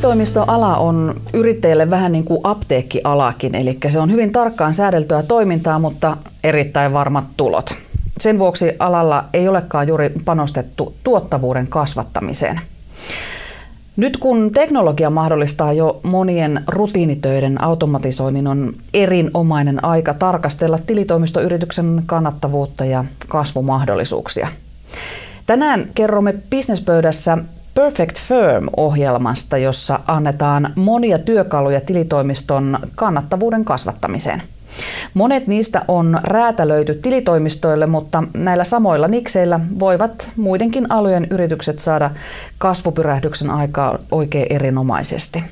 Tilitoimistoala on yrittäjille vähän niin kuin apteekkialakin, eli se on hyvin tarkkaan säädeltyä toimintaa, mutta erittäin varmat tulot. Sen vuoksi alalla ei olekaan juuri panostettu tuottavuuden kasvattamiseen. Nyt kun teknologia mahdollistaa jo monien rutiinitöiden automatisoinnin, on erinomainen aika tarkastella tilitoimistoyrityksen kannattavuutta ja kasvumahdollisuuksia. Tänään kerromme bisnespöydässä Perfect Firm-ohjelmasta, jossa annetaan monia työkaluja tilitoimiston kannattavuuden kasvattamiseen. Monet niistä on räätälöity tilitoimistoille, mutta näillä samoilla nikseillä voivat muidenkin alojen yritykset saada kasvupyrähdyksen aikaa oikein erinomaisesti.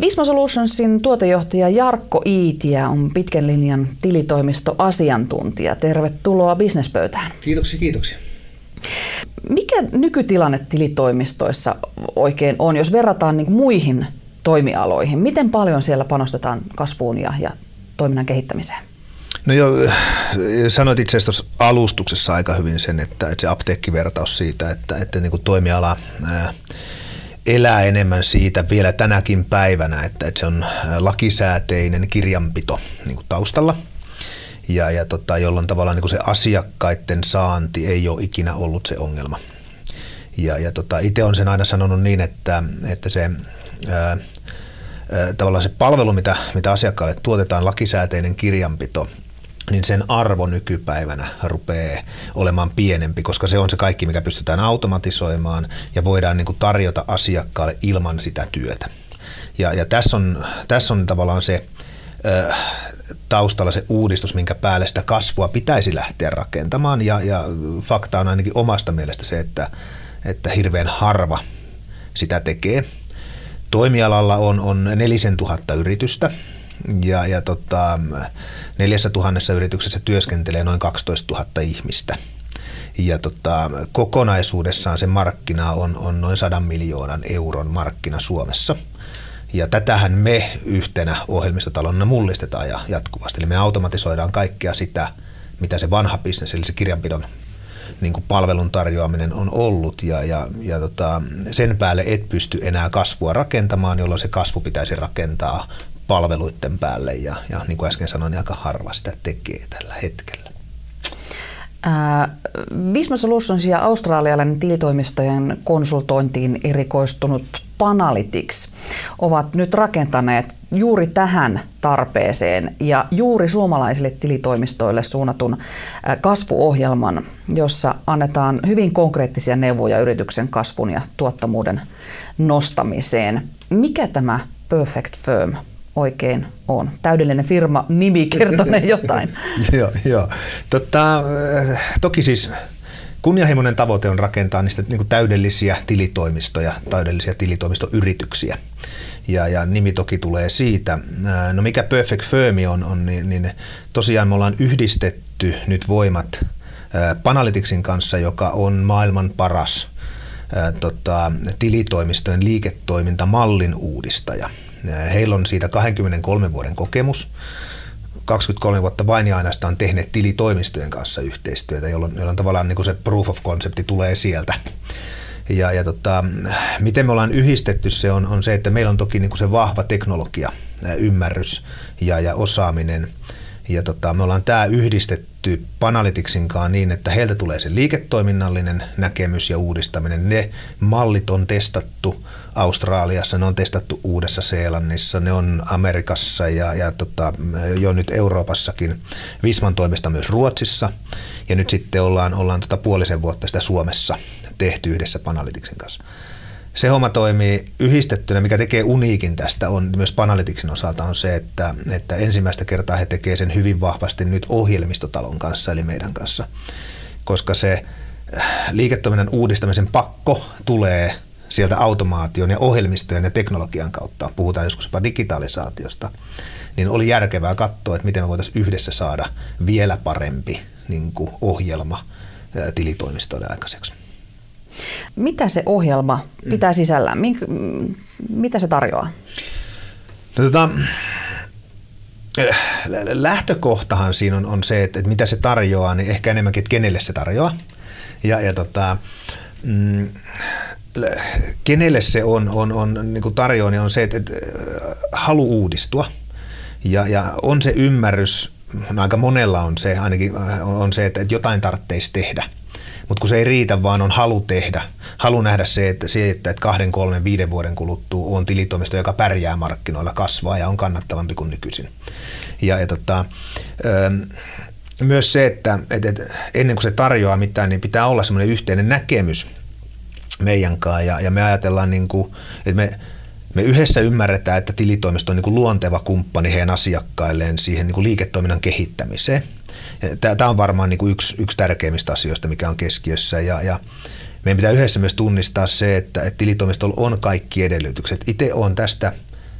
Visma Solutionsin tuotejohtaja Jarkko Iitiä on pitkän linjan tilitoimistoasiantuntija. Tervetuloa bisnespöytään. Kiitoksia, kiitoksia. Mikä nykytilanne tilitoimistoissa oikein on, jos verrataan niin muihin toimialoihin? Miten paljon siellä panostetaan kasvuun ja, ja toiminnan kehittämiseen? No joo, sanoit itse asiassa alustuksessa aika hyvin sen, että, että se apteekkivertaus siitä, että, että niin toimiala ää, elää enemmän siitä vielä tänäkin päivänä, että, että se on lakisääteinen kirjanpito niin taustalla – ja, ja tota, jolloin tavallaan niin kuin se asiakkaiden saanti ei ole ikinä ollut se ongelma. Ja, ja tota, itse on sen aina sanonut niin, että, että se ää, ää, tavallaan se palvelu, mitä, mitä asiakkaalle tuotetaan, lakisääteinen kirjanpito, niin sen arvo nykypäivänä rupeaa olemaan pienempi, koska se on se kaikki, mikä pystytään automatisoimaan ja voidaan niin kuin tarjota asiakkaalle ilman sitä työtä. Ja, ja tässä, on, tässä on tavallaan se taustalla se uudistus, minkä päälle sitä kasvua pitäisi lähteä rakentamaan. Ja, ja fakta on ainakin omasta mielestä se, että, että hirveän harva sitä tekee. Toimialalla on, on nelisen tuhatta yritystä ja, ja tota, neljässä tuhannessa yrityksessä työskentelee noin 12 000 ihmistä. Ja tota, kokonaisuudessaan se markkina on, on noin 100 miljoonan euron markkina Suomessa – ja tätähän me yhtenä ohjelmistotalonna mullistetaan ja jatkuvasti. Eli me automatisoidaan kaikkea sitä, mitä se vanha bisnes, eli se kirjanpidon niin kuin palvelun tarjoaminen on ollut ja, ja, ja tota, sen päälle et pysty enää kasvua rakentamaan, jolloin se kasvu pitäisi rakentaa palveluiden päälle ja, ja niin kuin äsken sanoin, niin aika harva sitä tekee tällä hetkellä. Äh, Visma Solutions ja australialainen tilitoimistojen konsultointiin erikoistunut Panalytics ovat nyt rakentaneet juuri tähän tarpeeseen ja juuri suomalaisille tilitoimistoille suunnatun kasvuohjelman, jossa annetaan hyvin konkreettisia neuvoja yrityksen kasvun ja tuottamuuden nostamiseen. Mikä tämä Perfect Firm oikein on? Täydellinen firma, nimi kertonee jotain. joo, joo. Totta, toki siis kunnianhimoinen tavoite on rakentaa niistä niin kuin täydellisiä tilitoimistoja, täydellisiä tilitoimistoyrityksiä. Ja, ja nimi toki tulee siitä. No mikä Perfect Firmi on, on niin, niin tosiaan me ollaan yhdistetty nyt voimat Panalyticsin kanssa, joka on maailman paras tota, tilitoimistojen liiketoimintamallin uudistaja. Heillä on siitä 23 vuoden kokemus. 23 vuotta vain ja ainoastaan tehneet tilitoimistojen kanssa yhteistyötä, jolloin, jolloin tavallaan niin kuin se proof of concept tulee sieltä. Ja, ja tota, miten me ollaan yhdistetty se on, on se, että meillä on toki niin kuin se vahva teknologia, ymmärrys ja, ja osaaminen. Ja tota, me ollaan tämä yhdistetty Panalyticsinkaan niin, että heiltä tulee se liiketoiminnallinen näkemys ja uudistaminen. Ne mallit on testattu Australiassa, ne on testattu Uudessa-Seelannissa, ne on Amerikassa ja, ja tota, jo nyt Euroopassakin, Visman toimesta myös Ruotsissa ja nyt sitten ollaan, ollaan tota puolisen vuotta sitä Suomessa tehty yhdessä Panalyticsin kanssa. Se homma toimii yhdistettynä, mikä tekee uniikin tästä on myös Panalyticsin osalta on se, että, että ensimmäistä kertaa he tekee sen hyvin vahvasti nyt ohjelmistotalon kanssa, eli meidän kanssa, koska se äh, liiketoiminnan uudistamisen pakko tulee sieltä automaation ja ohjelmistojen ja teknologian kautta, puhutaan joskus jopa digitalisaatiosta, niin oli järkevää katsoa, että miten me voitaisiin yhdessä saada vielä parempi niin kuin ohjelma tilitoimistoille aikaiseksi. Mitä se ohjelma pitää sisällään? Mink, mitä se tarjoaa? No, tota, lähtökohtahan siinä on, on se, että, että mitä se tarjoaa, niin ehkä enemmänkin, että kenelle se tarjoaa. Ja, ja tota, mm, kenelle se on, on, on niin kuin tarjoaa, niin on se, että, että halu uudistua. Ja, ja on se ymmärrys, no aika monella on se, ainakin on se, että jotain tarvitsisi tehdä. Mutta kun se ei riitä, vaan on halu tehdä. Halu nähdä se, että, se, että kahden, kolmen, viiden vuoden kuluttua on tilitoimisto, joka pärjää markkinoilla, kasvaa ja on kannattavampi kuin nykyisin. Ja, ja tota, myös se, että, että, että ennen kuin se tarjoaa mitään, niin pitää olla semmoinen yhteinen näkemys meidän kanssa. Ja, ja me ajatellaan, niin kuin, että me, me yhdessä ymmärretään, että tilitoimisto on niin kuin luonteva kumppani heidän asiakkailleen siihen niin kuin liiketoiminnan kehittämiseen. Tämä on varmaan niin kuin yksi, yksi tärkeimmistä asioista, mikä on keskiössä. Ja, ja meidän pitää yhdessä myös tunnistaa se, että, että tilitoimistolla on kaikki edellytykset. Itse olen tästä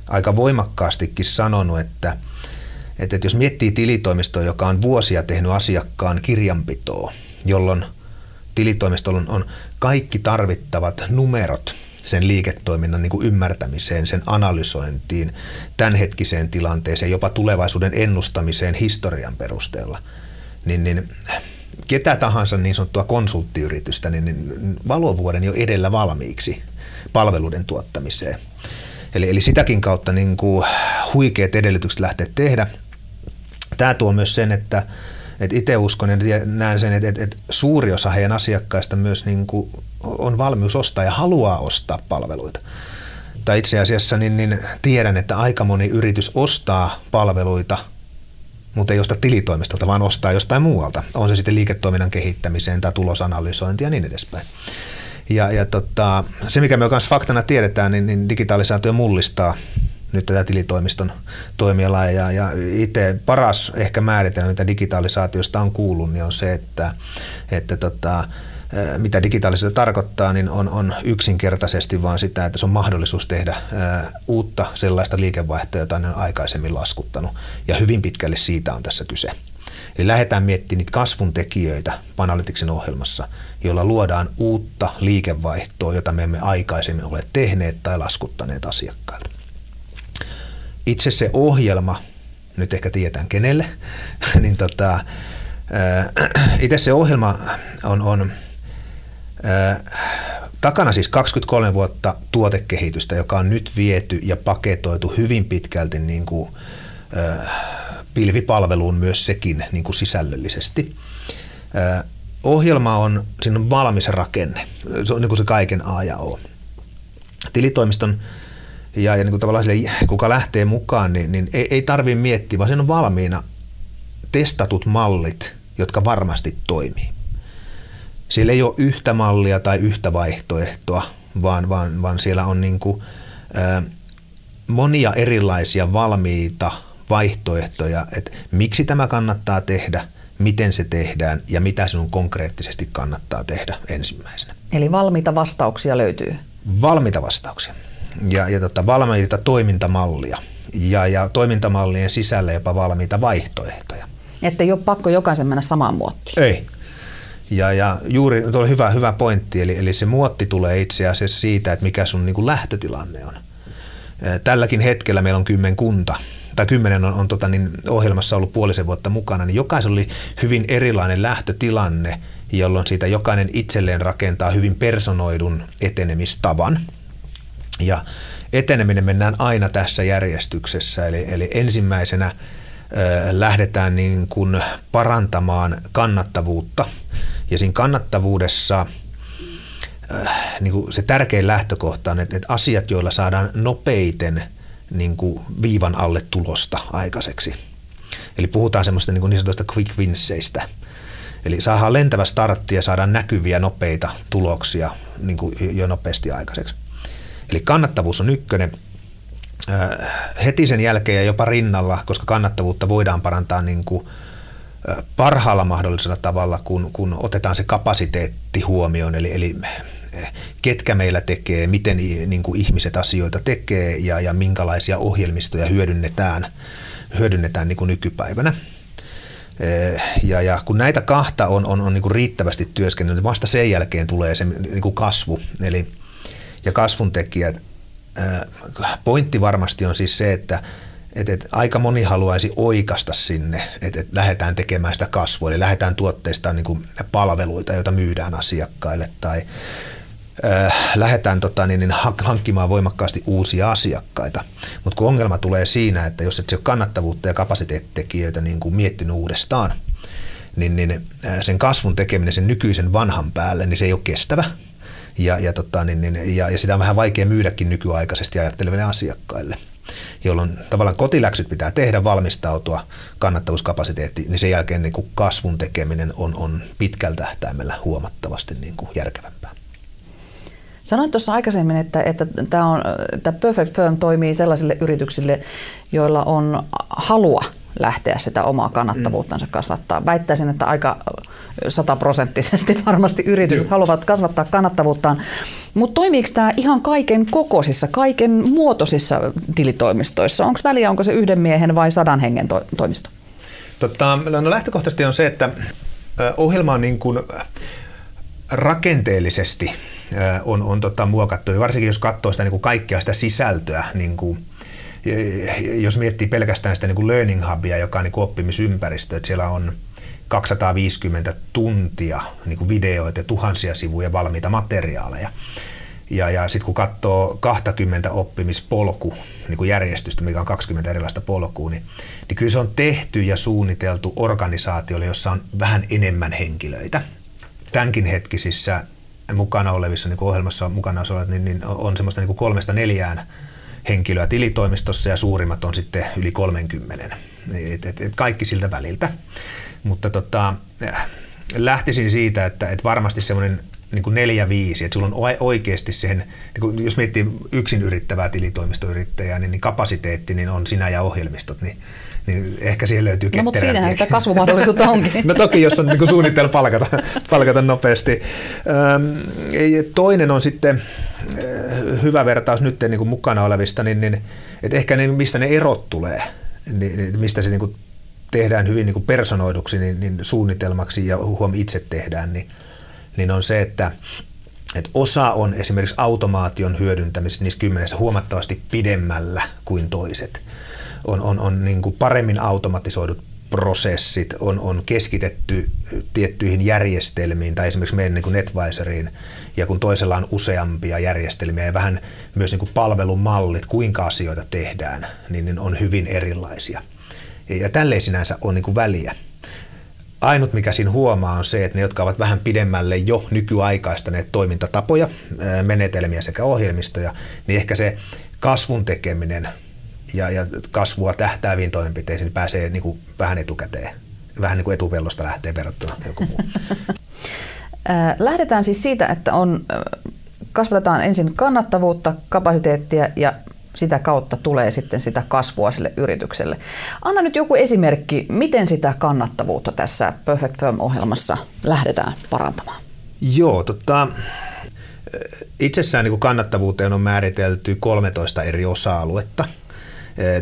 aika voimakkaastikin sanonut, että – että, että jos miettii tilitoimistoa, joka on vuosia tehnyt asiakkaan kirjanpitoa, jolloin tilitoimistolla on, kaikki tarvittavat numerot sen liiketoiminnan niin kuin ymmärtämiseen, sen analysointiin, tämänhetkiseen tilanteeseen, jopa tulevaisuuden ennustamiseen historian perusteella, niin, niin ketä tahansa niin sanottua konsulttiyritystä, niin, niin valovuoden jo edellä valmiiksi palveluiden tuottamiseen. Eli, eli sitäkin kautta niin kuin huikeat edellytykset lähteä tehdä – Tämä tuo myös sen, että, että itse uskon ja näen sen, että, että, suuri osa heidän asiakkaista myös niin kuin on valmius ostaa ja haluaa ostaa palveluita. Tai itse asiassa niin, niin tiedän, että aika moni yritys ostaa palveluita, mutta ei osta tilitoimistolta, vaan ostaa jostain muualta. On se sitten liiketoiminnan kehittämiseen tai tulosanalysointi ja niin edespäin. Ja, ja tota, se, mikä me myös faktana tiedetään, niin, niin digitalisaatio mullistaa nyt tätä tilitoimiston toimialaa. Ja, ja itse paras ehkä määritelmä, mitä digitalisaatiosta on kuullut, niin on se, että, että tota, mitä digitaalisuus tarkoittaa, niin on, on yksinkertaisesti vaan sitä, että se on mahdollisuus tehdä uutta sellaista liikevaihtoa, jota on aikaisemmin laskuttanut. Ja hyvin pitkälle siitä on tässä kyse. Eli lähdetään miettimään niitä kasvun tekijöitä Panalyticsin ohjelmassa, jolla luodaan uutta liikevaihtoa, jota me emme aikaisemmin ole tehneet tai laskuttaneet asiakkailta itse se ohjelma, nyt ehkä tiedetään kenelle, niin tota, itse se ohjelma on, on takana siis 23 vuotta tuotekehitystä, joka on nyt viety ja paketoitu hyvin pitkälti niin kuin, pilvipalveluun myös sekin niin kuin sisällöllisesti. Ohjelma on, siinä on valmis rakenne. Se on niin kuin se kaiken A ja O. Tilitoimiston ja, ja niin kuin tavallaan sille, kuka lähtee mukaan, niin, niin ei, ei tarvitse miettiä, vaan siinä on valmiina testatut mallit, jotka varmasti toimii. Siellä ei ole yhtä mallia tai yhtä vaihtoehtoa, vaan, vaan, vaan siellä on niin kuin, ä, monia erilaisia valmiita vaihtoehtoja, että miksi tämä kannattaa tehdä, miten se tehdään ja mitä sinun konkreettisesti kannattaa tehdä ensimmäisenä. Eli valmiita vastauksia löytyy? Valmiita vastauksia ja, ja tota, valmiita toimintamallia ja, ja toimintamallien sisällä jopa valmiita vaihtoehtoja. Että ei ole pakko jokaisen mennä samaan muottiin. Ei. Ja, ja juuri tuo oli hyvä, hyvä pointti, eli, eli se muotti tulee itse asiassa siitä, että mikä sun niin kuin lähtötilanne on. Tälläkin hetkellä meillä on kymmenkunta, tai kymmenen on, on tota, niin ohjelmassa ollut puolisen vuotta mukana, niin jokaisella oli hyvin erilainen lähtötilanne, jolloin siitä jokainen itselleen rakentaa hyvin personoidun etenemistavan – ja eteneminen mennään aina tässä järjestyksessä, eli, eli ensimmäisenä ö, lähdetään niin kuin parantamaan kannattavuutta. Ja siinä kannattavuudessa niin kuin se tärkein lähtökohta on, että, asiat, joilla saadaan nopeiten niin kuin viivan alle tulosta aikaiseksi. Eli puhutaan semmoista niin, kuin niin sanotusta quick winsseistä. Eli saadaan lentävä startti ja saadaan näkyviä nopeita tuloksia niin kuin jo nopeasti aikaiseksi. Eli kannattavuus on ykkönen. Heti sen jälkeen ja jopa rinnalla, koska kannattavuutta voidaan parantaa niin kuin parhaalla mahdollisella tavalla, kun, kun otetaan se kapasiteetti huomioon, eli, eli ketkä meillä tekee, miten niin kuin ihmiset asioita tekee ja, ja minkälaisia ohjelmistoja hyödynnetään, hyödynnetään niin kuin nykypäivänä. Ja, ja kun näitä kahta on, on, on niin kuin riittävästi työskennellyt, vasta sen jälkeen tulee se niin kuin kasvu. Eli ja kasvun tekijät. Pointti varmasti on siis se, että et, et aika moni haluaisi oikasta sinne, että et lähdetään tekemään sitä kasvua, eli lähdetään tuotteista niin kuin palveluita, joita myydään asiakkaille tai äh, lähdetään tota, niin, niin, hankkimaan voimakkaasti uusia asiakkaita. Mutta kun ongelma tulee siinä, että jos et se ole kannattavuutta ja kapasiteettitekijöitä niin kuin miettinyt uudestaan, niin, niin sen kasvun tekeminen sen nykyisen vanhan päälle, niin se ei ole kestävä. Ja, ja, tota, niin, niin, ja, ja sitä on vähän vaikea myydäkin nykyaikaisesti ajatteleville asiakkaille jolloin tavallaan kotiläksyt pitää tehdä, valmistautua, kannattavuuskapasiteetti, niin sen jälkeen niin kuin kasvun tekeminen on, on pitkällä tähtäimellä huomattavasti niin kuin järkevämpää. Sanoit tuossa aikaisemmin, että, että tämä, on, tämä Perfect Firm toimii sellaisille yrityksille, joilla on halua lähteä sitä omaa kannattavuuttansa mm. kasvattaa. Väittäisin, että aika sataprosenttisesti varmasti yritykset Joo. haluavat kasvattaa kannattavuuttaan. Mutta toimiiko tämä ihan kaiken kokoisissa, kaiken muotoisissa tilitoimistoissa? Onko väliä, onko se yhden miehen vai sadan hengen to- toimisto? Totta, no lähtökohtaisesti on se, että ohjelma on niin kuin rakenteellisesti on, on tota muokattu, varsinkin jos katsoo sitä niin kuin kaikkea sitä sisältöä, niin kuin, jos miettii pelkästään sitä niin kuin learning hubia, joka on niin kuin oppimisympäristö, että siellä on 250 tuntia niin kuin videoita ja tuhansia sivuja valmiita materiaaleja. Ja, ja sitten kun katsoo 20 oppimispolku niin kuin järjestystä, mikä on 20 erilaista polkua, niin, niin kyllä se on tehty ja suunniteltu organisaatiolle, jossa on vähän enemmän henkilöitä. Tämänkin hetkisissä mukana olevissa niin ohjelmassa mukana olevat, niin, niin on semmoista niin kolmesta neljään henkilöä tilitoimistossa ja suurimmat on sitten yli 30. Et, et, et kaikki siltä väliltä. Mutta tota, lähtisin siitä, että, että varmasti semmoinen niin kuin neljä, viisi, että sulla on oikeasti siihen, niin kuin jos miettii yksin yrittävää tilitoimistoyrittäjää, niin, niin kapasiteetti niin on sinä ja ohjelmistot, niin niin ehkä siihen löytyy No mutta siinähän sitä kasvumahdollisuutta onkin. no toki, jos on niin kuin suunnitelma palkata, palkata nopeasti. Toinen on sitten hyvä vertaus nyt niin kuin mukana olevista, niin, niin että ehkä ne, mistä ne erot tulee, niin, niin mistä se niin kuin tehdään hyvin niin kuin personoiduksi niin, niin suunnitelmaksi ja huom itse tehdään, niin, niin on se, että että osa on esimerkiksi automaation hyödyntämisessä niissä kymmenessä huomattavasti pidemmällä kuin toiset on, on, on niin kuin paremmin automatisoidut prosessit, on, on keskitetty tiettyihin järjestelmiin tai esimerkiksi meidän niin kuin NetVisoriin, ja kun toisella on useampia järjestelmiä ja vähän myös niin kuin palvelumallit, kuinka asioita tehdään, niin, niin on hyvin erilaisia. Ja tälleen sinänsä on niin kuin väliä. Ainut, mikä siinä huomaa, on se, että ne, jotka ovat vähän pidemmälle jo nykyaikaistaneet toimintatapoja, menetelmiä sekä ohjelmistoja, niin ehkä se kasvun tekeminen ja, ja kasvua tähtääviin toimenpiteisiin niin pääsee niin kuin vähän etukäteen. Vähän niin kuin etupellosta lähtee verrattuna joku muu. Lähdetään siis siitä, että on, kasvatetaan ensin kannattavuutta, kapasiteettia ja sitä kautta tulee sitten sitä kasvua sille yritykselle. Anna nyt joku esimerkki, miten sitä kannattavuutta tässä Perfect Firm-ohjelmassa lähdetään parantamaan. Joo, tota, itsessään niin kannattavuuteen on määritelty 13 eri osa-aluetta –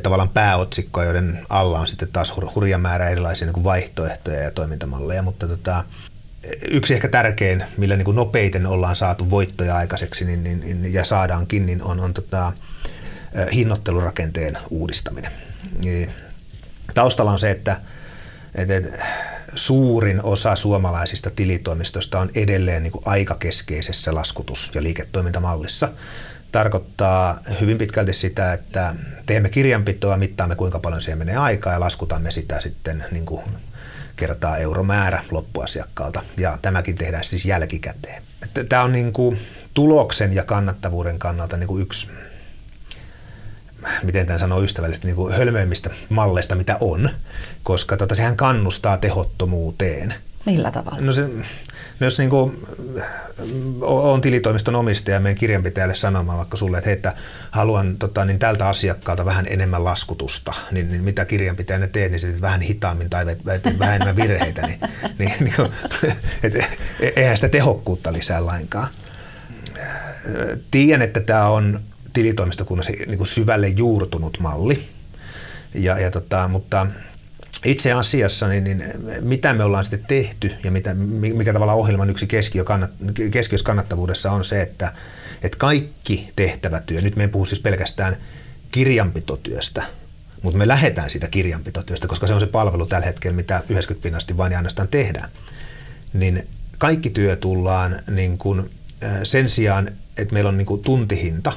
tavallaan pääotsikkoa, joiden alla on sitten taas hurja määrä erilaisia niin vaihtoehtoja ja toimintamalleja, mutta tota, yksi ehkä tärkein, millä niin nopeiten ollaan saatu voittoja aikaiseksi niin, niin, niin, ja saadaankin, niin on, on tota, eh, hinnoittelurakenteen uudistaminen. Taustalla on se, että, että suurin osa suomalaisista tilitoimistoista on edelleen niin kuin aikakeskeisessä laskutus- ja liiketoimintamallissa tarkoittaa hyvin pitkälti sitä, että teemme kirjanpitoa, mittaamme kuinka paljon siihen menee aikaa ja laskutamme sitä sitten niin kuin kertaa euromäärä loppuasiakkaalta. Ja tämäkin tehdään siis jälkikäteen. Tämä on niin kuin tuloksen ja kannattavuuden kannalta niin kuin yksi, miten tämän sanoo ystävällisesti, niin kuin hölmöimmistä malleista, mitä on, koska tota, sehän kannustaa tehottomuuteen. Millä tavalla? No se, No jos niin kuin, on tilitoimiston omistaja meidän kirjanpitäjälle sanomaan vaikka sulle, että, hei, että haluan tota, niin tältä asiakkaalta vähän enemmän laskutusta, niin, niin mitä kirjanpitäjänä teet, niin sitten vähän hitaammin tai vähän enemmän virheitä, niin, niin, niin kuin, et, e, eihän sitä tehokkuutta lisää lainkaan. Tiedän, että tämä on tilitoimistokunnassa niin syvälle juurtunut malli, ja, ja tota, mutta itse asiassa niin, niin, mitä me ollaan sitten tehty ja mitä, mikä tavallaan ohjelman yksi keskiö kannat, keskiössä kannattavuudessa on se, että, että kaikki tehtävä työ, nyt me ei puhu siis pelkästään kirjanpitotyöstä, mutta me lähdetään siitä kirjanpitotyöstä, koska se on se palvelu tällä hetkellä, mitä 90 pinnasti vain ja ainoastaan tehdään, niin kaikki työ tullaan niin kuin sen sijaan, että meillä on niin kuin tuntihinta,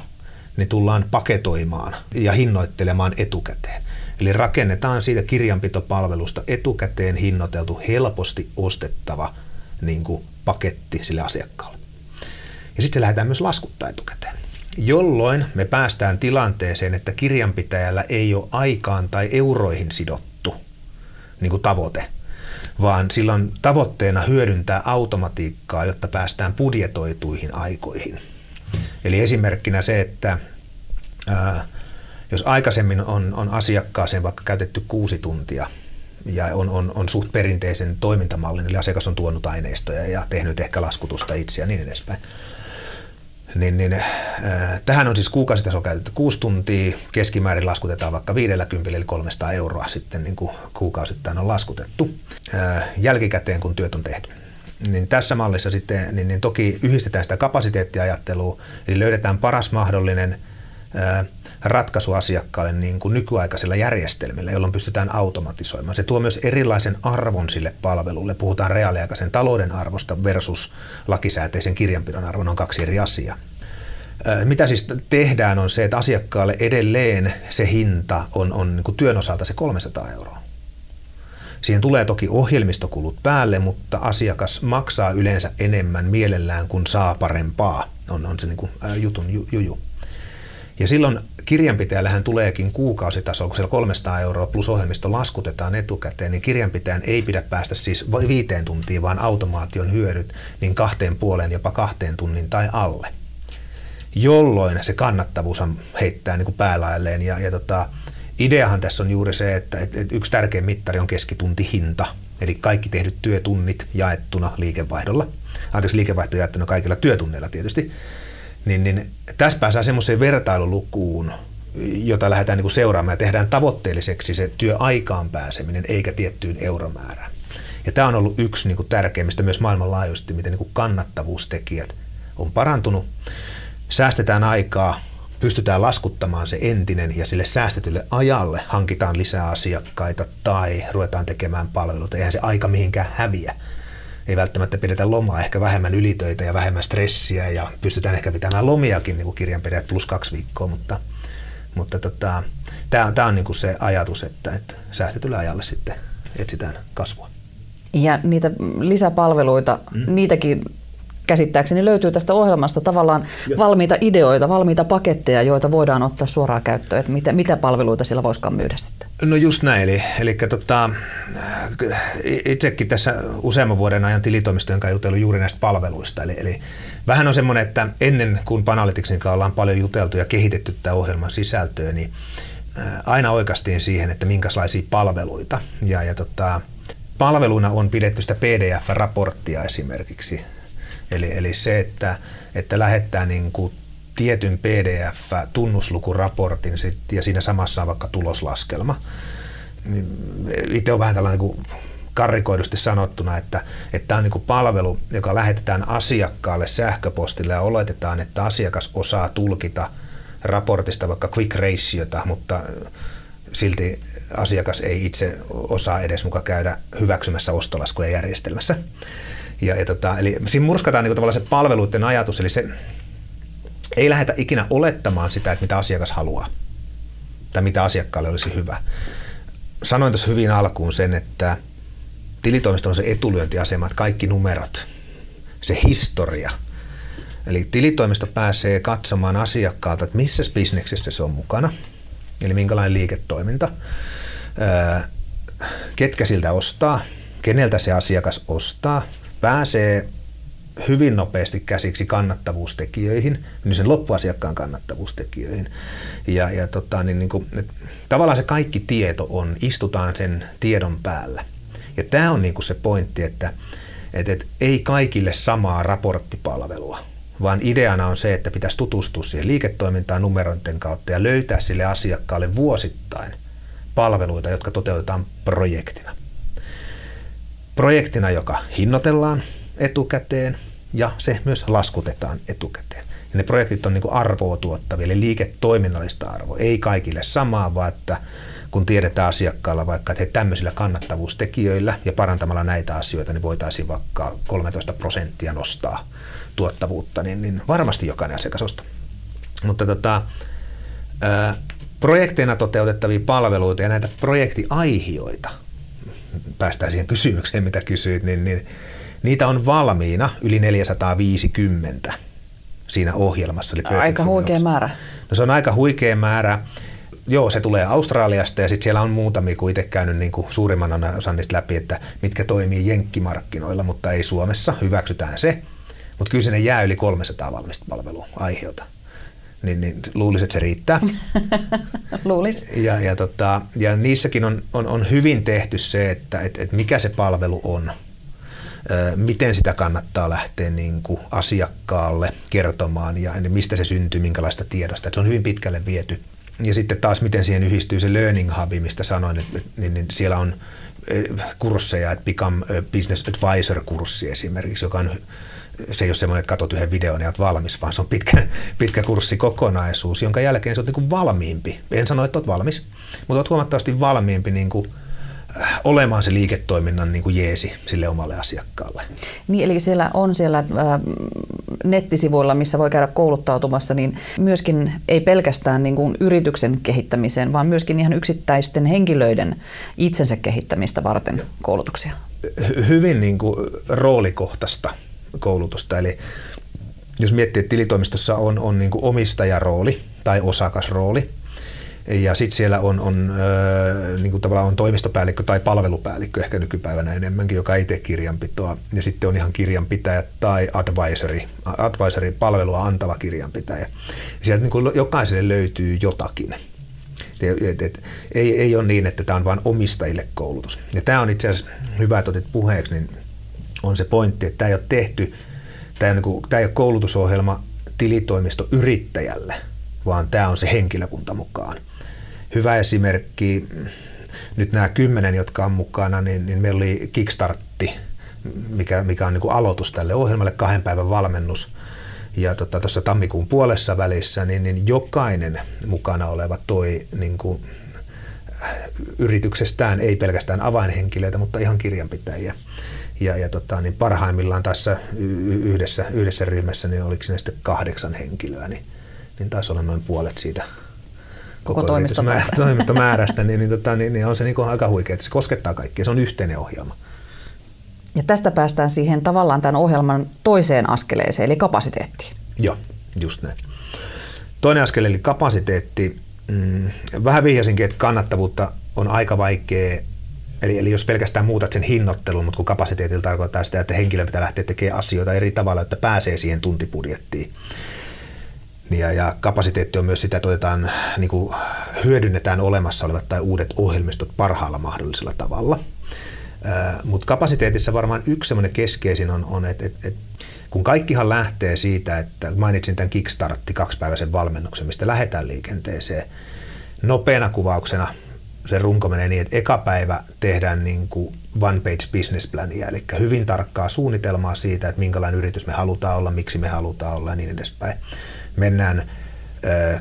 niin tullaan paketoimaan ja hinnoittelemaan etukäteen. Eli rakennetaan siitä kirjanpitopalvelusta etukäteen hinnoiteltu, helposti ostettava niin kuin paketti sille asiakkaalle. Ja sitten se lähdetään myös laskuttaa etukäteen. Jolloin me päästään tilanteeseen, että kirjanpitäjällä ei ole aikaan tai euroihin sidottu niin kuin tavoite, vaan sillä on tavoitteena hyödyntää automatiikkaa, jotta päästään budjetoituihin aikoihin. Eli esimerkkinä se, että ää, jos aikaisemmin on, on asiakkaaseen vaikka käytetty kuusi tuntia ja on, on, on suht perinteisen toimintamallin, eli asiakas on tuonut aineistoja ja tehnyt ehkä laskutusta itse ja niin edespäin, niin, niin äh, tähän on siis kuukausitasolla käytetty kuusi tuntia, keskimäärin laskutetaan vaikka 50 eli 300 euroa sitten niin kuin kuukausittain on laskutettu äh, jälkikäteen, kun työt on tehty. Niin tässä mallissa sitten niin, niin toki yhdistetään sitä kapasiteettiajattelua, eli löydetään paras mahdollinen äh, ratkaisu asiakkaalle niin kuin nykyaikaisilla järjestelmillä, jolloin pystytään automatisoimaan. Se tuo myös erilaisen arvon sille palvelulle. Puhutaan reaaliaikaisen talouden arvosta versus lakisääteisen kirjanpidon arvon on kaksi eri asiaa. Mitä siis tehdään on se, että asiakkaalle edelleen se hinta on, on niin kuin työn osalta se 300 euroa. Siihen tulee toki ohjelmistokulut päälle, mutta asiakas maksaa yleensä enemmän mielellään, kun saa parempaa. On, on se niin kuin, jutun ju, juju. Ja silloin kirjanpitäjällähän tuleekin kuukausitasolla, kun siellä 300 euroa plus ohjelmisto laskutetaan etukäteen, niin kirjanpitäjän ei pidä päästä siis viiteen tuntiin, vaan automaation hyödyt niin kahteen puoleen, jopa kahteen tunnin tai alle. Jolloin se kannattavuus heittää niin kuin päälailleen. Ja, ja tota, ideahan tässä on juuri se, että, että, että yksi tärkein mittari on keskituntihinta, eli kaikki tehdyt työtunnit jaettuna liikevaihdolla. Anteeksi, liikevaihto jaettuna kaikilla työtunneilla tietysti niin, niin tässä pääsee semmoiseen vertailulukuun, jota lähdetään niin kuin seuraamaan ja tehdään tavoitteelliseksi se työaikaan pääseminen eikä tiettyyn euromäärään. Ja tämä on ollut yksi niin kuin tärkeimmistä myös maailmanlaajuisesti, miten niin kuin kannattavuustekijät on parantunut. Säästetään aikaa, pystytään laskuttamaan se entinen ja sille säästetylle ajalle hankitaan lisää asiakkaita tai ruvetaan tekemään palveluita. Eihän se aika mihinkään häviä, ei välttämättä pidetä lomaa, ehkä vähemmän ylitöitä ja vähemmän stressiä ja pystytään ehkä pitämään lomiakin niin kuin kirjanpidät plus kaksi viikkoa, mutta, mutta tota, tämä on, tää on niin kuin se ajatus, että, että säästetyllä ajalle sitten etsitään kasvua. Ja niitä lisäpalveluita, mm. niitäkin käsittääkseni löytyy tästä ohjelmasta tavallaan valmiita ideoita, valmiita paketteja, joita voidaan ottaa suoraan käyttöön. Että mitä, mitä palveluita sillä voisikaan myydä sitten? No just näin. Eli, eli tota, itsekin tässä useamman vuoden ajan tilitoimistojen kanssa jutellut juuri näistä palveluista. Eli, eli vähän on semmoinen, että ennen kuin Panalyticsin kanssa ollaan paljon juteltu ja kehitetty tämä ohjelman sisältöä, niin aina oikeastiin siihen, että minkälaisia palveluita. Ja, ja tota, palveluna on pidetty sitä PDF-raporttia esimerkiksi Eli, eli se, että, että lähettää niin kuin tietyn PDF-tunnuslukuraportin ja siinä samassa on vaikka tuloslaskelma. Niin itse on vähän tällainen niin karrikoidusti sanottuna, että, että tämä on niin kuin palvelu, joka lähetetään asiakkaalle sähköpostille ja oletetaan, että asiakas osaa tulkita raportista vaikka quick ratiota, mutta silti asiakas ei itse osaa edes muka käydä hyväksymässä ostolaskuja järjestelmässä. Ja, ja tota, eli siinä murskataan niin tavallaan se palveluiden ajatus, eli se ei lähdetä ikinä olettamaan sitä, että mitä asiakas haluaa tai mitä asiakkaalle olisi hyvä. Sanoin tuossa hyvin alkuun sen, että tilitoimisto on se etulyöntiasema, että kaikki numerot, se historia. Eli tilitoimisto pääsee katsomaan asiakkaalta, että missä bisneksessä se on mukana, eli minkälainen liiketoiminta, ketkä siltä ostaa, keneltä se asiakas ostaa – pääsee hyvin nopeasti käsiksi kannattavuustekijöihin, niin sen loppuasiakkaan kannattavuustekijöihin. Ja, ja tota, niin, niin kuin, että tavallaan se kaikki tieto on, istutaan sen tiedon päällä. Ja tämä on niin kuin se pointti, että, että, että ei kaikille samaa raporttipalvelua, vaan ideana on se, että pitäisi tutustua siihen liiketoimintaan numeroiden kautta ja löytää sille asiakkaalle vuosittain palveluita, jotka toteutetaan projektina projektina, joka hinnoitellaan etukäteen ja se myös laskutetaan etukäteen. Ja ne projektit on niin kuin arvoa tuottavia, eli liiketoiminnallista arvoa. Ei kaikille samaa, vaan että kun tiedetään asiakkaalla vaikka, että he tämmöisillä kannattavuustekijöillä ja parantamalla näitä asioita, niin voitaisiin vaikka 13 prosenttia nostaa tuottavuutta, niin, niin varmasti jokainen asiakas ostaa. Mutta tota, projekteina toteutettavia palveluita ja näitä projektiaihioita, päästään siihen kysymykseen, mitä kysyit, niin, niin niitä on valmiina yli 450 siinä ohjelmassa. Eli aika huikea määrä. No se on aika huikea määrä. Joo, se tulee Australiasta ja sitten siellä on muutamia, kun itse käynyt niin kuin suurimman osan niistä läpi, että mitkä toimii jenkkimarkkinoilla, mutta ei Suomessa, hyväksytään se. Mutta kyllä sinne jää yli 300 valmista palvelua aiheota. Niin, niin luulisin, että se riittää. Luulis. Ja, ja, tota, ja niissäkin on, on, on hyvin tehty se, että et, et mikä se palvelu on, miten sitä kannattaa lähteä niin kuin asiakkaalle kertomaan ja mistä se syntyy, minkälaista tiedosta. Että se on hyvin pitkälle viety. Ja sitten taas miten siihen yhdistyy se Learning Hub, mistä sanoin, että niin, niin siellä on kursseja, että Become Business Advisor-kurssi esimerkiksi, joka on se ei ole semmoinen, että katsot yhden videon ja olet valmis, vaan se on pitkä, pitkä kurssikokonaisuus, jonka jälkeen se on niin valmiimpi. En sano, että olet valmis, mutta olet huomattavasti valmiimpi niin kuin Äh, olemaan se liiketoiminnan niin kuin jeesi sille omalle asiakkaalle. Niin, eli siellä on siellä äh, nettisivuilla, missä voi käydä kouluttautumassa, niin myöskin ei pelkästään niin kuin yrityksen kehittämiseen, vaan myöskin ihan yksittäisten henkilöiden itsensä kehittämistä varten koulutuksia. Hyvin niin kuin roolikohtaista koulutusta, eli jos miettii, että tilitoimistossa on, on niin kuin omistajarooli tai osakasrooli, ja sitten siellä on, on äh, niin kuin tavallaan on toimistopäällikkö tai palvelupäällikkö ehkä nykypäivänä enemmänkin, joka ei tee kirjanpitoa. Ja sitten on ihan kirjanpitäjä tai advisory, advisory palvelua antava kirjanpitäjä. Ja sieltä niin kuin jokaiselle löytyy jotakin. Et, et, et, ei, ei ole niin, että tämä on vain omistajille koulutus. Ja tämä on itse asiassa hyvä, että otit puheeksi, niin on se pointti, että tämä ei ole tehty, tämä, niin kuin, tämä ei ole koulutusohjelma tilitoimisto yrittäjälle, vaan tämä on se henkilökunta mukaan hyvä esimerkki, nyt nämä kymmenen, jotka on mukana, niin, niin meillä oli Kickstartti, mikä, mikä on niin kuin aloitus tälle ohjelmalle, kahden päivän valmennus. Ja tuossa tota, tammikuun puolessa välissä, niin, niin jokainen mukana oleva toi niin kuin, äh, yrityksestään, ei pelkästään avainhenkilöitä, mutta ihan kirjanpitäjiä. Ja, ja tota, niin parhaimmillaan tässä yhdessä, yhdessä ryhmässä, niin oliko siinä sitten kahdeksan henkilöä, niin, niin taisi olla noin puolet siitä koko toimistomäärästä. toimistomäärästä, niin, niin, tota, niin, niin on se niin aika huikea, että se koskettaa kaikkia. Se on yhteinen ohjelma. Ja tästä päästään siihen tavallaan tämän ohjelman toiseen askeleeseen, eli kapasiteettiin. Joo, just näin. Toinen askel, eli kapasiteetti. Mm, vähän vihjasinkin, että kannattavuutta on aika vaikea Eli, eli jos pelkästään muutat sen hinnoittelun, mutta kun kapasiteetilla tarkoittaa sitä, että henkilö pitää lähteä tekemään asioita eri tavalla, että pääsee siihen tuntibudjettiin, ja, ja kapasiteetti on myös sitä, että otetaan, niin kuin hyödynnetään olemassa olevat tai uudet ohjelmistot parhaalla mahdollisella tavalla. Mutta kapasiteetissa varmaan yksi semmoinen keskeisin on, on että et, et, kun kaikkihan lähtee siitä, että mainitsin tämän Kickstartti kaksipäiväisen valmennuksen, mistä lähdetään liikenteeseen, nopeana kuvauksena se runko menee niin, että eka päivä tehdään niin kuin one page business plania, eli hyvin tarkkaa suunnitelmaa siitä, että minkälainen yritys me halutaan olla, miksi me halutaan olla ja niin edespäin mennään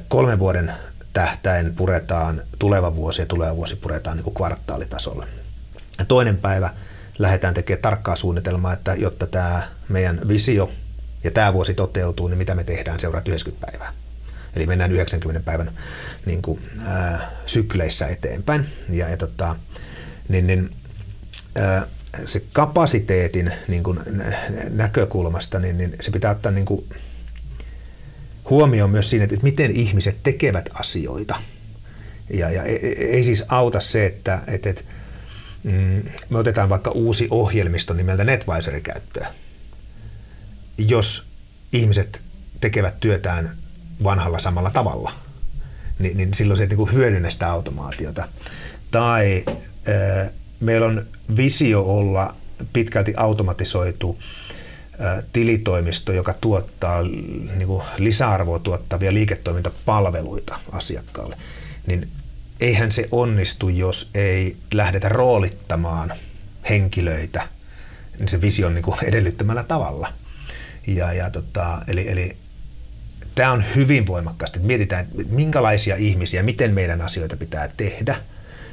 kolmen vuoden tähtäin puretaan tuleva vuosi ja tuleva vuosi puretaan niin kuin kvartaalitasolla. Ja toinen päivä lähdetään tekemään tarkkaa suunnitelmaa, että jotta tämä meidän visio ja tämä vuosi toteutuu, niin mitä me tehdään seuraavat 90 päivää. Eli mennään 90 päivän niin kuin, ää, sykleissä eteenpäin. Ja, ja tota, niin, niin, ää, se kapasiteetin niin kuin, näkökulmasta, niin, niin se pitää ottaa niin kuin, huomioon myös siinä, että miten ihmiset tekevät asioita. Ja, ja ei siis auta se, että, että, että mm, me otetaan vaikka uusi ohjelmisto nimeltä NetVisori käyttöön. Jos ihmiset tekevät työtään vanhalla samalla tavalla, niin, niin silloin se ei niin hyödynnä sitä automaatiota. Tai äh, meillä on visio olla pitkälti automatisoitu tilitoimisto, joka tuottaa niin kuin lisäarvoa tuottavia liiketoimintapalveluita asiakkaalle, niin eihän se onnistu, jos ei lähdetä roolittamaan henkilöitä niin se vision niin kuin edellyttämällä tavalla. Ja, ja tota, eli, eli tämä on hyvin voimakkaasti, että mietitään, minkälaisia ihmisiä, miten meidän asioita pitää tehdä,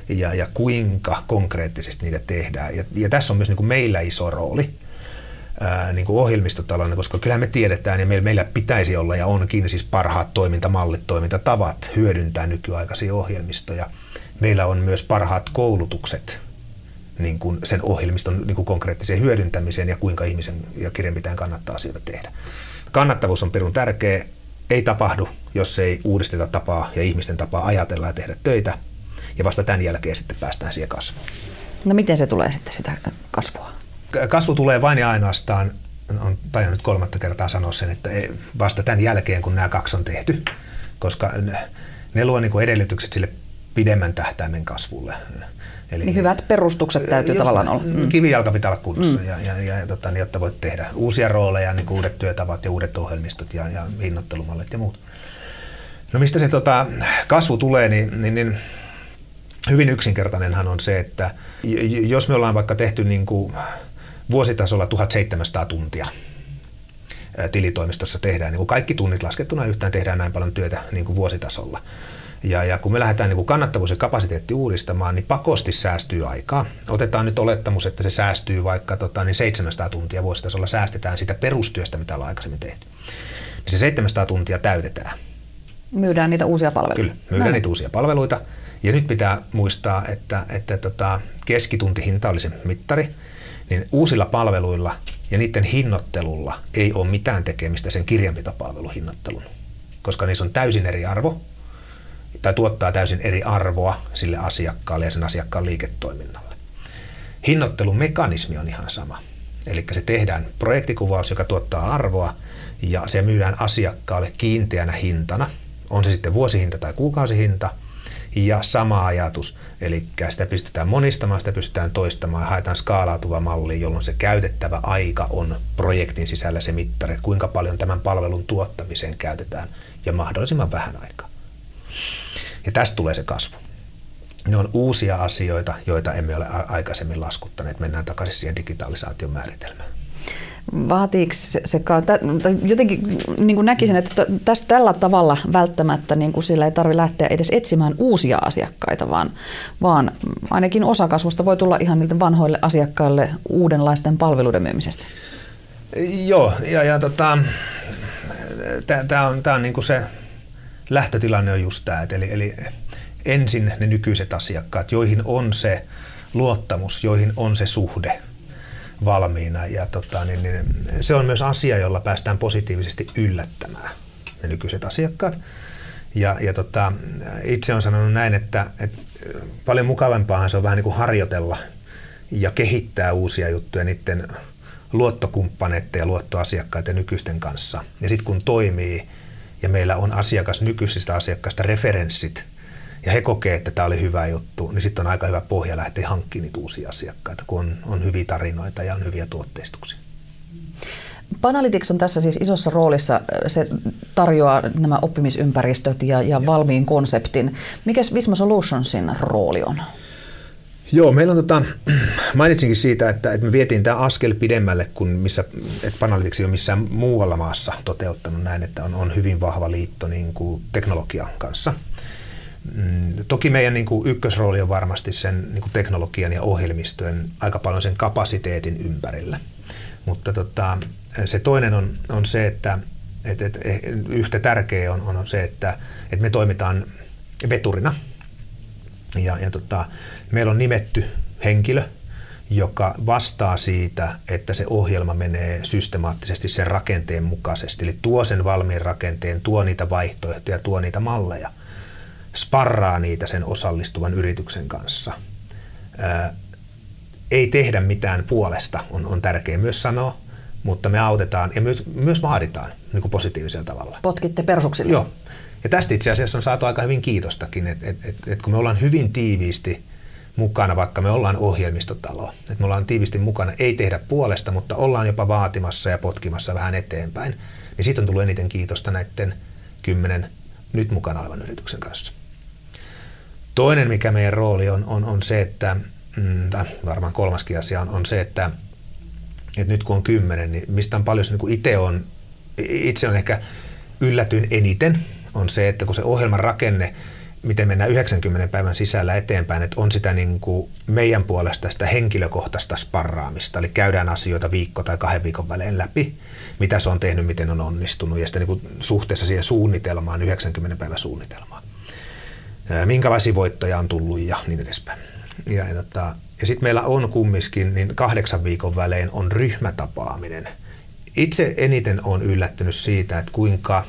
ja, ja kuinka konkreettisesti niitä tehdään. Ja, ja tässä on myös niin kuin meillä iso rooli niin kuin koska kyllähän me tiedetään ja meillä, meillä pitäisi olla ja onkin siis parhaat toimintamallit, toimintatavat hyödyntää nykyaikaisia ohjelmistoja. Meillä on myös parhaat koulutukset niin kuin sen ohjelmiston niin kuin konkreettiseen hyödyntämiseen ja kuinka ihmisen ja kirjanpitäjän kannattaa asioita tehdä. Kannattavuus on perun tärkeä. Ei tapahdu, jos ei uudisteta tapaa ja ihmisten tapaa ajatella ja tehdä töitä. Ja vasta tämän jälkeen sitten päästään siihen kasvuun. No miten se tulee sitten sitä kasvua? Kasvu tulee vain ja ainoastaan, on tajannut nyt kolmatta kertaa sanoa sen, että vasta tämän jälkeen, kun nämä kaksi on tehty, koska ne luo niin edellytykset sille pidemmän tähtäimen kasvulle. Eli niin hyvät perustukset täytyy tavallaan olla. Mm. Kivijalka pitää olla kunnossa, mm. ja, ja, ja, ja tota, niin, jotta voit tehdä uusia rooleja, niin uudet työtavat ja uudet ohjelmistot ja, ja hinnoittelumallit ja muut. No mistä se tota, kasvu tulee, niin, niin, niin hyvin yksinkertainenhan on se, että jos me ollaan vaikka tehty niin kuin vuositasolla 1700 tuntia tilitoimistossa tehdään, niin kuin kaikki tunnit laskettuna yhtään tehdään näin paljon työtä niin kuin vuositasolla, ja, ja kun me lähdetään niin kuin kannattavuus ja kapasiteetti uudistamaan, niin pakosti säästyy aikaa. Otetaan nyt olettamus, että se säästyy vaikka tota, niin 700 tuntia vuositasolla säästetään sitä perustyöstä, mitä ollaan aikaisemmin tehty. Niin se 700 tuntia täytetään. Myydään niitä uusia palveluita. Kyllä, myydään no. niitä uusia palveluita. Ja nyt pitää muistaa, että, että tota, keskituntihinta oli se mittari, niin uusilla palveluilla ja niiden hinnoittelulla ei ole mitään tekemistä sen kirjanpitopalvelun hinnoittelun, koska niissä on täysin eri arvo tai tuottaa täysin eri arvoa sille asiakkaalle ja sen asiakkaan liiketoiminnalle. Hinnoittelun mekanismi on ihan sama. Eli se tehdään projektikuvaus, joka tuottaa arvoa ja se myydään asiakkaalle kiinteänä hintana, on se sitten vuosihinta tai kuukausihinta, ja sama ajatus, eli sitä pystytään monistamaan, sitä pystytään toistamaan ja haetaan skaalautuva malli, jolloin se käytettävä aika on projektin sisällä se mittari, että kuinka paljon tämän palvelun tuottamiseen käytetään ja mahdollisimman vähän aikaa. Ja tästä tulee se kasvu. Ne on uusia asioita, joita emme ole aikaisemmin laskuttaneet. Mennään takaisin siihen digitalisaation määritelmään. Vaatiiko se, jotenkin niin kuin näkisin, että tästä tällä tavalla välttämättä niin kuin sillä ei tarvitse lähteä edes etsimään uusia asiakkaita, vaan, vaan ainakin osa kasvusta voi tulla ihan niiltä vanhoille asiakkaille uudenlaisten palveluiden myymisestä. Joo, ja, ja tota, tämä on, tää on niin kuin se lähtötilanne on just tämä, eli, eli ensin ne nykyiset asiakkaat, joihin on se luottamus, joihin on se suhde valmiina. Ja tota, niin, niin, se on myös asia, jolla päästään positiivisesti yllättämään ne nykyiset asiakkaat. Ja, ja tota, itse on sanonut näin, että, että paljon mukavampaahan se on vähän niin kuin harjoitella ja kehittää uusia juttuja niiden luottokumppaneiden ja luottoasiakkaiden nykyisten kanssa. Ja sitten kun toimii, ja meillä on asiakas nykyisistä asiakkaista referenssit, ja he kokee, että tämä oli hyvä juttu, niin sitten on aika hyvä pohja lähteä hankkimaan niitä uusia asiakkaita, kun on, on hyviä tarinoita ja on hyviä tuotteistuksia. Panalytics on tässä siis isossa roolissa. Se tarjoaa nämä oppimisympäristöt ja, ja valmiin konseptin. Mikäs Visma Solutionsin rooli on? Joo, meillä on tota, mainitsinkin siitä, että, että me vietiin tämä askel pidemmälle kuin missä, että Panalytics ei ole missään muualla maassa toteuttanut näin, että on, on hyvin vahva liitto niin kuin teknologian kanssa. Mm, toki meidän niin kuin ykkösrooli on varmasti sen niin kuin teknologian ja ohjelmistojen aika paljon sen kapasiteetin ympärillä. Mutta tota, se toinen on, on se, että et, et, yhtä tärkeä on, on se, että et me toimitaan veturina. Ja, ja tota, meillä on nimetty henkilö, joka vastaa siitä, että se ohjelma menee systemaattisesti sen rakenteen mukaisesti. Eli tuo sen valmiin rakenteen, tuo niitä vaihtoehtoja, tuo niitä malleja, sparraa niitä sen osallistuvan yrityksen kanssa. Ää, ei tehdä mitään puolesta, on, on tärkeää myös sanoa, mutta me autetaan ja myös, myös vaaditaan niin kuin positiivisella tavalla. Potkitte persuksille. Joo. Ja tästä itse asiassa on saatu aika hyvin kiitostakin, että et, et, et kun me ollaan hyvin tiiviisti – mukana, vaikka me ollaan ohjelmistotalo. Että me ollaan tiivisti mukana, ei tehdä puolesta, mutta ollaan jopa vaatimassa ja potkimassa vähän eteenpäin. Niin siitä on tullut eniten kiitosta näiden kymmenen nyt mukana olevan yrityksen kanssa. Toinen, mikä meidän rooli on, on, on se, että, mm, varmaan kolmaskin asia on, on se, että, että nyt kun on kymmenen, niin mistä on paljon niin itse on, itse on ehkä yllätyin eniten, on se, että kun se ohjelman rakenne miten mennään 90 päivän sisällä eteenpäin, että on sitä niin kuin meidän puolesta sitä henkilökohtaista sparraamista, eli käydään asioita viikko tai kahden viikon välein läpi, mitä se on tehnyt, miten on onnistunut, ja sitten niin suhteessa siihen suunnitelmaan, 90 päivän suunnitelmaan. Minkälaisia voittoja on tullut ja niin edespäin. Ja, ja, tota, ja sitten meillä on kumminkin, niin kahdeksan viikon välein on ryhmätapaaminen. Itse eniten on yllättynyt siitä, että kuinka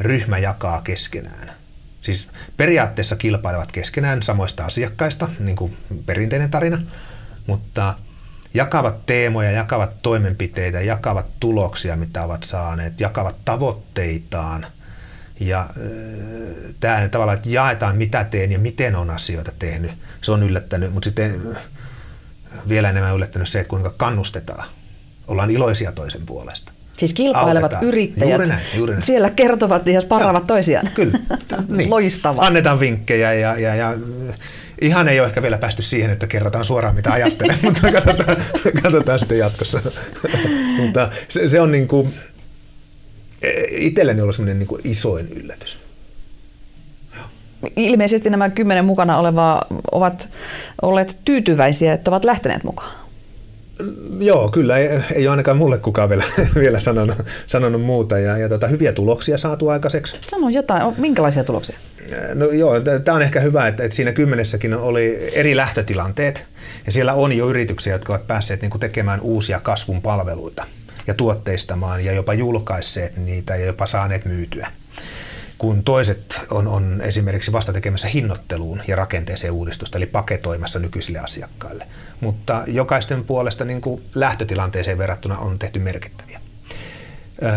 ryhmä jakaa keskenään. Siis periaatteessa kilpailevat keskenään samoista asiakkaista, niin kuin perinteinen tarina, mutta jakavat teemoja, jakavat toimenpiteitä, jakavat tuloksia, mitä ovat saaneet, jakavat tavoitteitaan. Ja äh, tämä tavallaan, että jaetaan mitä teen ja miten on asioita tehnyt, se on yllättänyt, mutta sitten vielä enemmän yllättänyt se, että kuinka kannustetaan. Ollaan iloisia toisen puolesta. Siis kilpailevat Autetaan. yrittäjät Juuri näin, juuri näin. siellä kertovat ja sparraavat toisiaan. Kyllä. Niin. Loistavaa. Annetaan vinkkejä ja, ja, ja ihan ei ole ehkä vielä päästy siihen, että kerrotaan suoraan mitä ajattelen, mutta katsotaan, katsotaan sitten jatkossa. mutta se, se on niin kuin, itselleni ollut semmoinen niin kuin isoin yllätys. Ilmeisesti nämä kymmenen mukana olevaa ovat olleet tyytyväisiä, että ovat lähteneet mukaan. Joo, kyllä. Ei, ei ole ainakaan mulle kukaan vielä, vielä sanonut, sanonut muuta. Ja, ja tota, hyviä tuloksia saatu aikaiseksi. Sano jotain. Minkälaisia tuloksia? No joo, tämä on ehkä hyvä, että, että siinä kymmenessäkin oli eri lähtötilanteet. Ja siellä on jo yrityksiä, jotka ovat päässeet niin kuin tekemään uusia kasvun palveluita ja tuotteistamaan ja jopa julkaisseet niitä ja jopa saaneet myytyä kun toiset on, on esimerkiksi vasta tekemässä hinnoitteluun ja rakenteeseen uudistusta, eli paketoimassa nykyisille asiakkaille. Mutta jokaisten puolesta niin kuin lähtötilanteeseen verrattuna on tehty merkittäviä. Öö,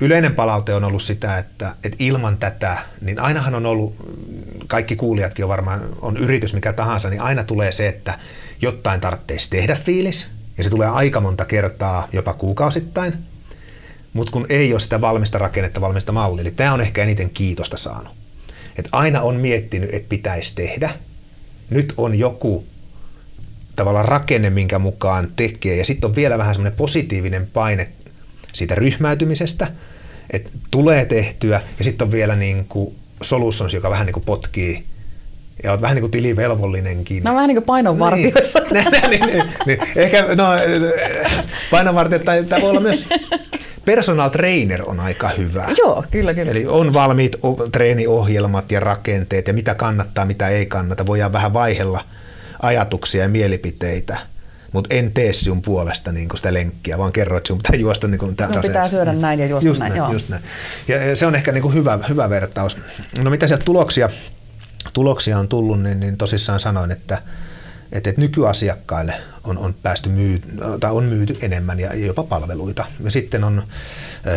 yleinen palaute on ollut sitä, että, että ilman tätä, niin ainahan on ollut, kaikki kuulijatkin on varmaan, on yritys mikä tahansa, niin aina tulee se, että jotain tarvitsisi tehdä fiilis, ja se tulee aika monta kertaa, jopa kuukausittain, mutta kun ei ole sitä valmista rakennetta, valmista mallia. Eli tämä on ehkä eniten kiitosta saanut. Et aina on miettinyt, että pitäisi tehdä. Nyt on joku tavallaan rakenne, minkä mukaan tekee. Ja sitten on vielä vähän semmoinen positiivinen paine siitä ryhmäytymisestä, että tulee tehtyä. Ja sitten on vielä niin kuin solutions, joka vähän niin kuin potkii ja olet vähän niin kuin tilivelvollinenkin. No vähän niin kuin painonvartijoissa. Niin, niin, niin, niin, niin. Ehkä no, painonvartijat, tai tämä voi olla myös personal trainer on aika hyvä. Joo, kyllä, kyllä. Eli on valmiit treeniohjelmat ja rakenteet ja mitä kannattaa, mitä ei kannata. Voidaan vähän vaihella ajatuksia ja mielipiteitä mutta en tee sinun puolesta niin sitä lenkkiä, vaan kerro, että sinun pitää juosta niin kuin Sinun pitää syödä näin ja juosta just näin. näin joo. just näin. Ja se on ehkä niin kuin hyvä, hyvä vertaus. No mitä sieltä tuloksia, tuloksia on tullut, niin, niin tosissaan sanoin, että, että, että nykyasiakkaille on, on päästy myy, tai on myyty enemmän ja jopa palveluita. Ja sitten on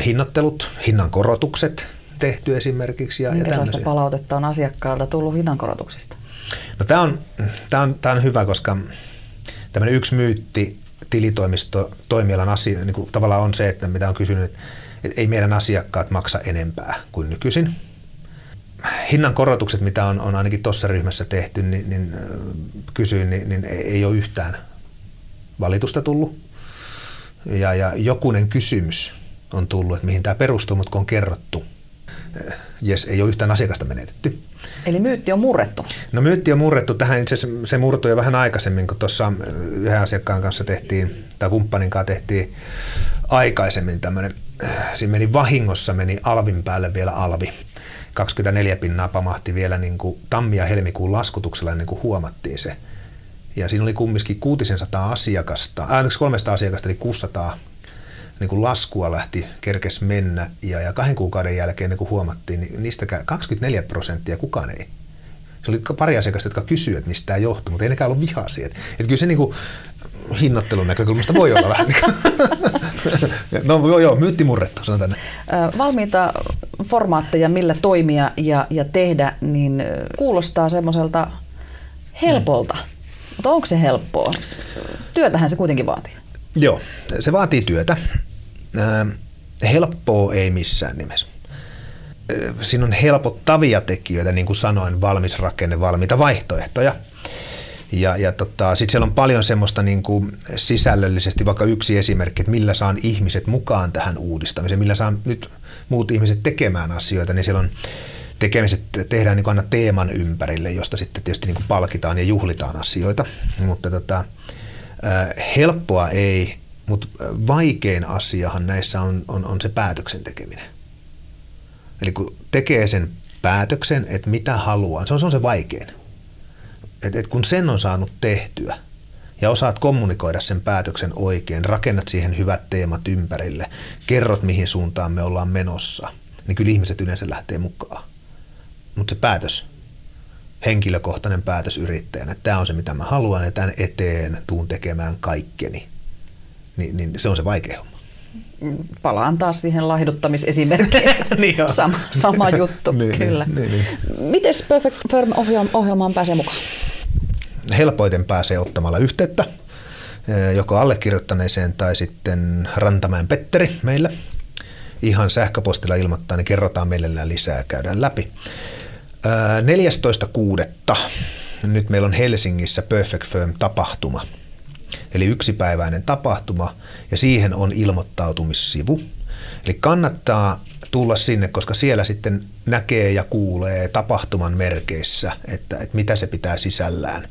hinnoittelut, hinnan korotukset tehty esimerkiksi. Ja, Minkälaista ja palautetta on asiakkailta tullut hinnankorotuksista? No tämä on, tämä on, tämä on hyvä, koska tämmöinen yksi myytti tilitoimisto toimialan asia, niin kuin tavallaan on se, että mitä on kysynyt, että ei meidän asiakkaat maksa enempää kuin nykyisin. Hinnan korotukset, mitä on, on ainakin tuossa ryhmässä tehty, niin, niin kysyin, niin, niin ei ole yhtään valitusta tullut. Ja, ja jokunen kysymys on tullut, että mihin tämä perustuu, mutta kun on kerrottu, jes, ei ole yhtään asiakasta menetetty. Eli myytti on murrettu? No myytti on murrettu. Tähän itse se murtui jo vähän aikaisemmin, kun tuossa yhden asiakkaan kanssa tehtiin, tai kumppanin kanssa tehtiin aikaisemmin tämmöinen, siinä meni vahingossa, meni alvin päälle vielä alvi. 24 pinnaa pamahti vielä niin kuin tammi- ja helmikuun laskutuksella ennen kuin huomattiin se. Ja siinä oli kumminkin 600 asiakasta, äh, 300 asiakasta, eli 600 niin kuin laskua lähti, kerkes mennä ja, ja kahden kuukauden jälkeen niin kuin huomattiin, niin niistä 24 prosenttia kukaan ei. Se oli pari asiakasta, jotka kysyivät, mistä tämä johtuu, mutta ei nekään ollut vihaisia. Että kyllä se niin kuin, hinnoittelun näkökulmasta voi olla vähän niin no joo, joo myytti murrettu, sanotaan näin. Valmiita formaatteja, millä toimia ja, ja tehdä, niin kuulostaa semmoiselta helpolta. Hmm. Mutta onko se helppoa? Työtähän se kuitenkin vaatii. Joo, se vaatii työtä. Helppoa ei missään nimessä. Siinä on helpottavia tekijöitä, niin kuin sanoin, valmis rakenne, valmiita vaihtoehtoja. Ja, ja tota, sitten siellä on paljon semmoista niin kuin sisällöllisesti, vaikka yksi esimerkki, että millä saan ihmiset mukaan tähän uudistamiseen, millä saan nyt muut ihmiset tekemään asioita, niin siellä on tekemiset tehdään niin aina teeman ympärille, josta sitten tietysti niin palkitaan ja juhlitaan asioita. Mutta tota, helppoa ei, mutta vaikein asiahan näissä on, on, on se päätöksen tekeminen. Eli kun tekee sen päätöksen, että mitä haluaa, se on se, on se vaikein. Et, et kun sen on saanut tehtyä ja osaat kommunikoida sen päätöksen oikein, rakennat siihen hyvät teemat ympärille, kerrot mihin suuntaan me ollaan menossa, niin kyllä ihmiset yleensä lähtee mukaan. Mutta se päätös, henkilökohtainen päätös yrittäjänä, että tämä on se mitä mä haluan ja tämän eteen tuun tekemään kaikkeni, niin, niin se on se vaikea homma palaan taas siihen laihduttamisesimerkkiin. niin sama, sama juttu, niin, kyllä. Niin, niin. Miten Perfect Firm-ohjelmaan pääsee mukaan? Helpoiten pääsee ottamalla yhteyttä eh, joko allekirjoittaneeseen tai sitten Rantamäen Petteri meille. Ihan sähköpostilla ilmoittaa, niin kerrotaan meille lisää ja käydään läpi. 14.6. Eh, nyt meillä on Helsingissä Perfect Firm-tapahtuma – eli yksipäiväinen tapahtuma, ja siihen on ilmoittautumissivu. Eli kannattaa tulla sinne, koska siellä sitten näkee ja kuulee tapahtuman merkeissä, että, että mitä se pitää sisällään.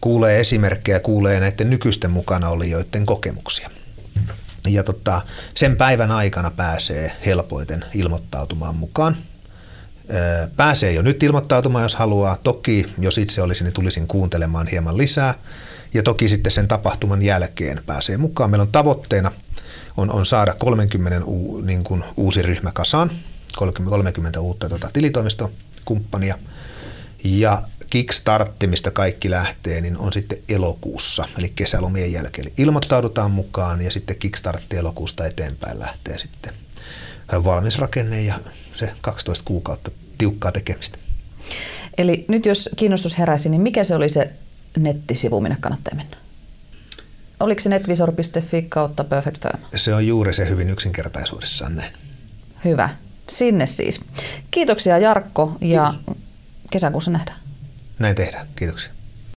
Kuulee esimerkkejä, kuulee näiden nykyisten mukana olijoiden kokemuksia. Ja tota, sen päivän aikana pääsee helpoiten ilmoittautumaan mukaan. Pääsee jo nyt ilmoittautumaan, jos haluaa. Toki, jos itse olisin, niin tulisin kuuntelemaan hieman lisää. Ja toki sitten sen tapahtuman jälkeen pääsee mukaan. Meillä on tavoitteena on, on saada 30 u, niin kuin uusi ryhmä kasaan, 30, 30 uutta tota, tilitoimistokumppania. Ja Kickstartti, mistä kaikki lähtee, niin on sitten elokuussa, eli kesälomien jälkeen. Eli ilmoittaudutaan mukaan ja sitten Kickstartti elokuusta eteenpäin lähtee sitten valmis rakenne ja se 12 kuukautta tiukkaa tekemistä. Eli nyt jos kiinnostus heräsi, niin mikä se oli se nettisivu, minne kannattaa mennä? Oliko se netvisor.fi kautta Perfect Firm? Se on juuri se hyvin yksinkertaisuudessaan näin. Hyvä. Sinne siis. Kiitoksia Jarkko ja Kiitos. kesäkuussa nähdään. Näin tehdään. Kiitoksia.